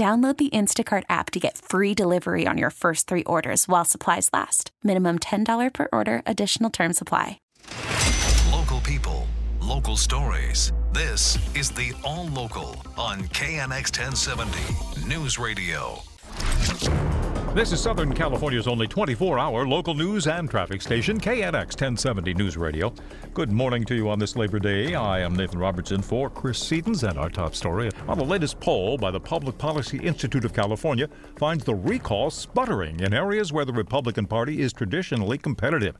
Download the Instacart app to get free delivery on your first three orders while supplies last. Minimum $10 per order, additional term supply. Local people, local stories. This is the All Local on KNX 1070 News Radio. This is Southern California's only 24 hour local news and traffic station, KNX 1070 News Radio. Good morning to you on this Labor Day. I am Nathan Robertson for Chris Seatons, and our top story on the latest poll by the Public Policy Institute of California finds the recall sputtering in areas where the Republican Party is traditionally competitive.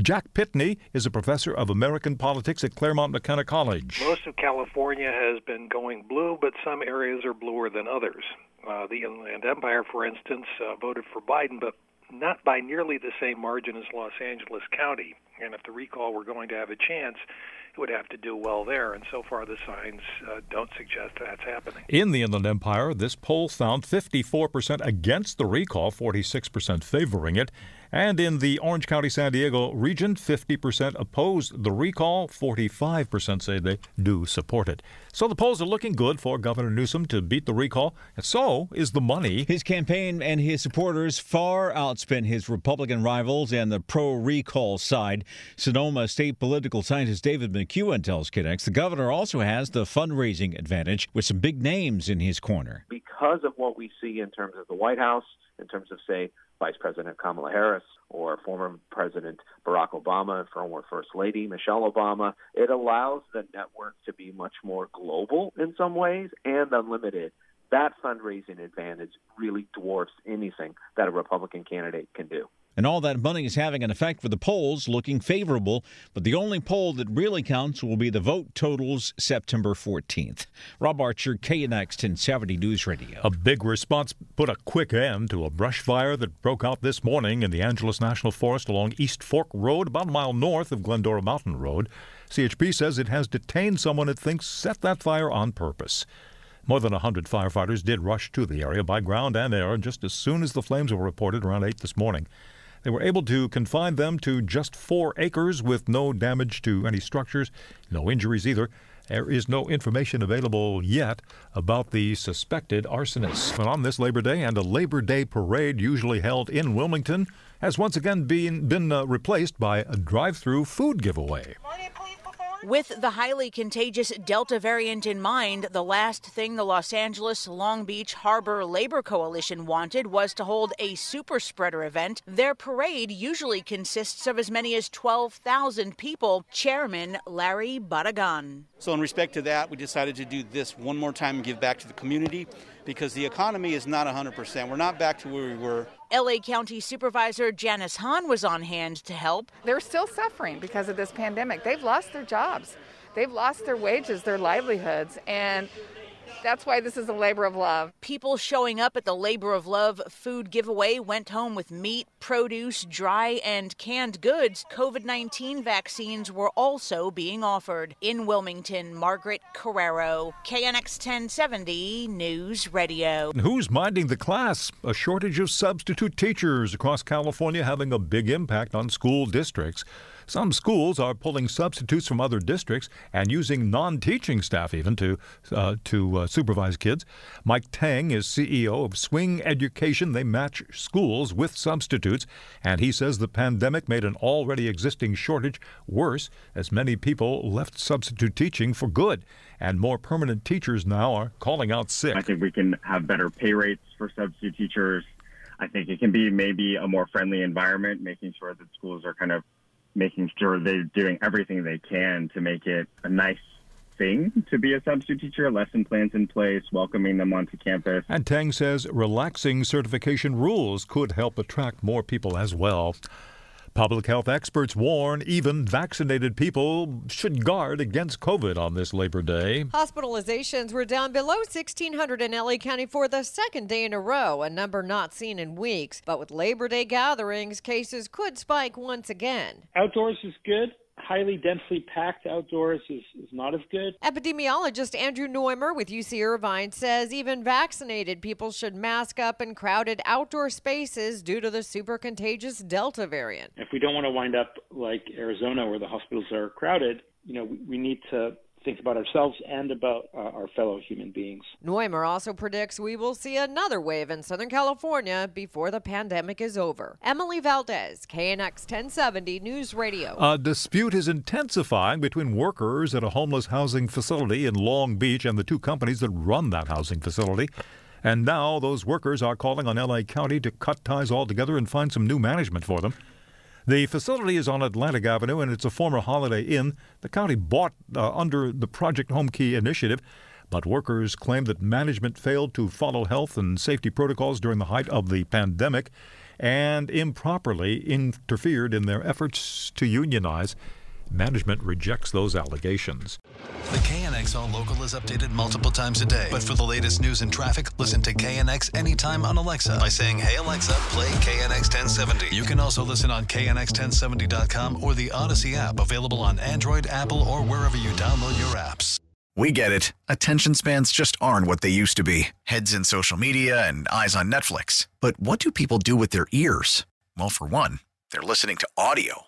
Jack Pitney is a professor of American politics at Claremont McKenna College. Most of California has been going blue, but some areas are bluer than others. Uh, the Inland Empire, for instance, uh, voted for Biden, but not by nearly the same margin as Los Angeles County. And if the recall were going to have a chance, it would have to do well there. And so far, the signs uh, don't suggest that's happening. In the Inland Empire, this poll found 54% against the recall, 46% favoring it. And in the Orange County San Diego region, 50% opposed the recall, 45% say they do support it. So the polls are looking good for Governor Newsom to beat the recall, and so is the money. His campaign and his supporters far outspent his Republican rivals and the pro recall side. Sonoma state political scientist David McCuan tells KNX the governor also has the fundraising advantage with some big names in his corner. Because of what we see in terms of the White House, in terms of, say, Vice President Kamala Harris or former President Barack Obama and former First Lady Michelle Obama. It allows the network to be much more global in some ways and unlimited. That fundraising advantage really dwarfs anything that a Republican candidate can do. And all that money is having an effect for the polls, looking favorable. But the only poll that really counts will be the vote totals September 14th. Rob Archer, KNX 1070 News Radio. A big response put a quick end to a brush fire that broke out this morning in the Angeles National Forest along East Fork Road, about a mile north of Glendora Mountain Road. CHP says it has detained someone it thinks set that fire on purpose. More than 100 firefighters did rush to the area by ground and air just as soon as the flames were reported around 8 this morning. They were able to confine them to just four acres with no damage to any structures, no injuries either. There is no information available yet about the suspected arsonist. But on this Labor Day and a Labor Day parade usually held in Wilmington has once again been, been uh, replaced by a drive through food giveaway. With the highly contagious Delta variant in mind, the last thing the Los Angeles Long Beach Harbor Labor Coalition wanted was to hold a super spreader event. Their parade usually consists of as many as 12,000 people. Chairman Larry Barragan. So, in respect to that, we decided to do this one more time and give back to the community because the economy is not 100%. We're not back to where we were. LA County Supervisor Janice Hahn was on hand to help. They're still suffering because of this pandemic. They've lost their jobs, they've lost their wages, their livelihoods, and that's why this is a labor of love. People showing up at the Labor of Love food giveaway went home with meat, produce, dry, and canned goods. COVID 19 vaccines were also being offered. In Wilmington, Margaret Carrero, KNX 1070 News Radio. Who's minding the class? A shortage of substitute teachers across California having a big impact on school districts. Some schools are pulling substitutes from other districts and using non-teaching staff even to uh, to uh, supervise kids. Mike Teng is CEO of Swing Education. They match schools with substitutes, and he says the pandemic made an already existing shortage worse as many people left substitute teaching for good, and more permanent teachers now are calling out sick. I think we can have better pay rates for substitute teachers. I think it can be maybe a more friendly environment, making sure that schools are kind of making sure they're doing everything they can to make it a nice thing to be a substitute teacher, lesson plans in place, welcoming them onto campus. And Teng says relaxing certification rules could help attract more people as well. Public health experts warn even vaccinated people should guard against COVID on this Labor Day. Hospitalizations were down below 1,600 in LA County for the second day in a row, a number not seen in weeks. But with Labor Day gatherings, cases could spike once again. Outdoors is good highly densely packed outdoors is, is not as good. Epidemiologist Andrew Noymer with UC Irvine says even vaccinated people should mask up in crowded outdoor spaces due to the super contagious Delta variant. If we don't want to wind up like Arizona where the hospitals are crowded, you know, we, we need to think about ourselves and about uh, our fellow human beings. Noymer also predicts we will see another wave in Southern California before the pandemic is over. Emily Valdez, KNX 1070 News Radio. A dispute is intensifying between workers at a homeless housing facility in Long Beach and the two companies that run that housing facility. And now those workers are calling on LA County to cut ties altogether and find some new management for them. The facility is on Atlantic Avenue and it's a former Holiday Inn the county bought uh, under the Project Homekey initiative. But workers claim that management failed to follow health and safety protocols during the height of the pandemic and improperly interfered in their efforts to unionize. Management rejects those allegations. The KNX All Local is updated multiple times a day. But for the latest news and traffic, listen to KNX anytime on Alexa by saying, Hey Alexa, play KNX 1070. You can also listen on KNX1070.com or the Audacy app available on Android, Apple, or wherever you download your apps. We get it. Attention spans just aren't what they used to be heads in social media and eyes on Netflix. But what do people do with their ears? Well, for one, they're listening to audio.